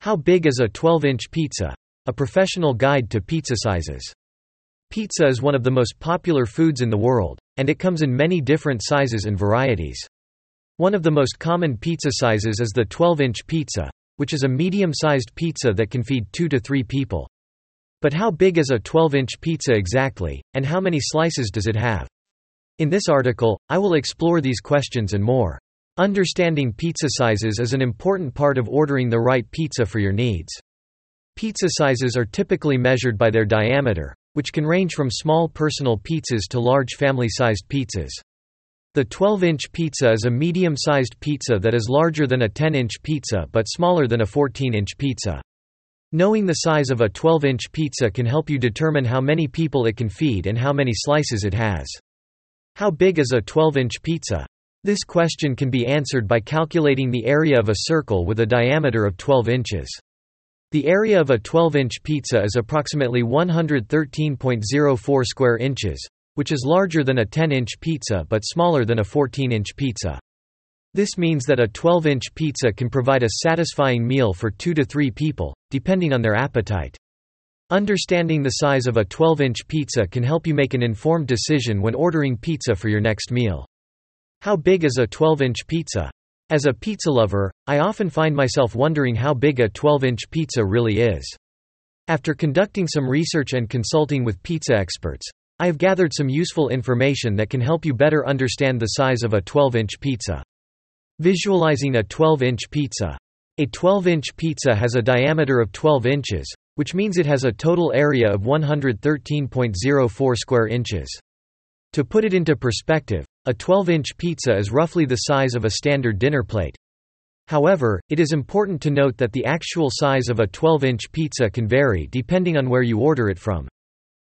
How big is a 12-inch pizza? A professional guide to pizza sizes. Pizza is one of the most popular foods in the world, and it comes in many different sizes and varieties. One of the most common pizza sizes is the 12-inch pizza, which is a medium-sized pizza that can feed 2 to 3 people. But how big is a 12-inch pizza exactly, and how many slices does it have? In this article, I will explore these questions and more. Understanding pizza sizes is an important part of ordering the right pizza for your needs. Pizza sizes are typically measured by their diameter, which can range from small personal pizzas to large family-sized pizzas. The 12-inch pizza is a medium-sized pizza that is larger than a 10-inch pizza but smaller than a 14-inch pizza. Knowing the size of a 12-inch pizza can help you determine how many people it can feed and how many slices it has. How big is a 12-inch pizza? This question can be answered by calculating the area of a circle with a diameter of 12 inches. The area of a 12-inch pizza is approximately 113.04 square inches, which is larger than a 10-inch pizza but smaller than a 14-inch pizza. This means that a 12-inch pizza can provide a satisfying meal for 2 to 3 people, depending on their appetite. Understanding the size of a 12-inch pizza can help you make an informed decision when ordering pizza for your next meal. How big is a 12-inch pizza? As a pizza lover, I often find myself wondering how big a 12-inch pizza really is. After conducting some research and consulting with pizza experts, I have gathered some useful information that can help you better understand the size of a 12-inch pizza. Visualizing a 12-inch pizza. A 12-inch pizza has a diameter of 12 inches, which means it has a total area of 113.04 square inches. To put it into perspective, a 12-inch pizza is roughly the size of a standard dinner plate. However, it is important to note that the actual size of a 12-inch pizza can vary depending on where you order it from.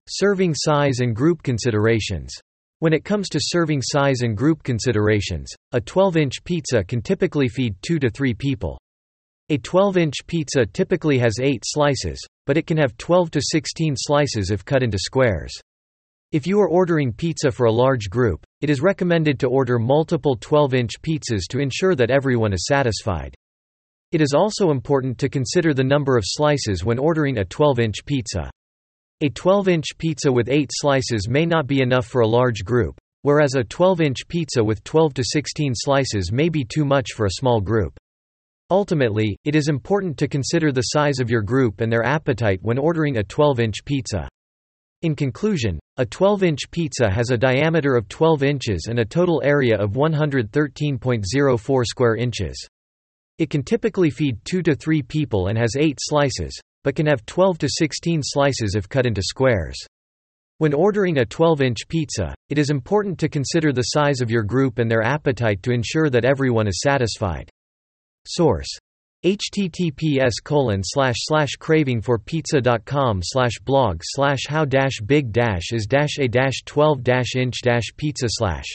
Serving size and group considerations. When it comes to serving size and group considerations, a 12-inch pizza can typically feed 2 to 3 people. A 12-inch pizza typically has 8 slices, but it can have 12 to 16 slices if cut into squares. If you are ordering pizza for a large group, it is recommended to order multiple 12-inch pizzas to ensure that everyone is satisfied. It is also important to consider the number of slices when ordering a 12-inch pizza. A 12-inch pizza with 8 slices may not be enough for a large group, whereas a 12-inch pizza with 12 to 16 slices may be too much for a small group. Ultimately, it is important to consider the size of your group and their appetite when ordering a 12-inch pizza. In conclusion, a 12-inch pizza has a diameter of 12 inches and a total area of 113.04 square inches. It can typically feed 2 to 3 people and has 8 slices, but can have 12 to 16 slices if cut into squares. When ordering a 12-inch pizza, it is important to consider the size of your group and their appetite to ensure that everyone is satisfied. Source https colon slash slash craving for pizza.com slash blog slash how dash big dash is dash a dash 12 dash inch dash pizza slash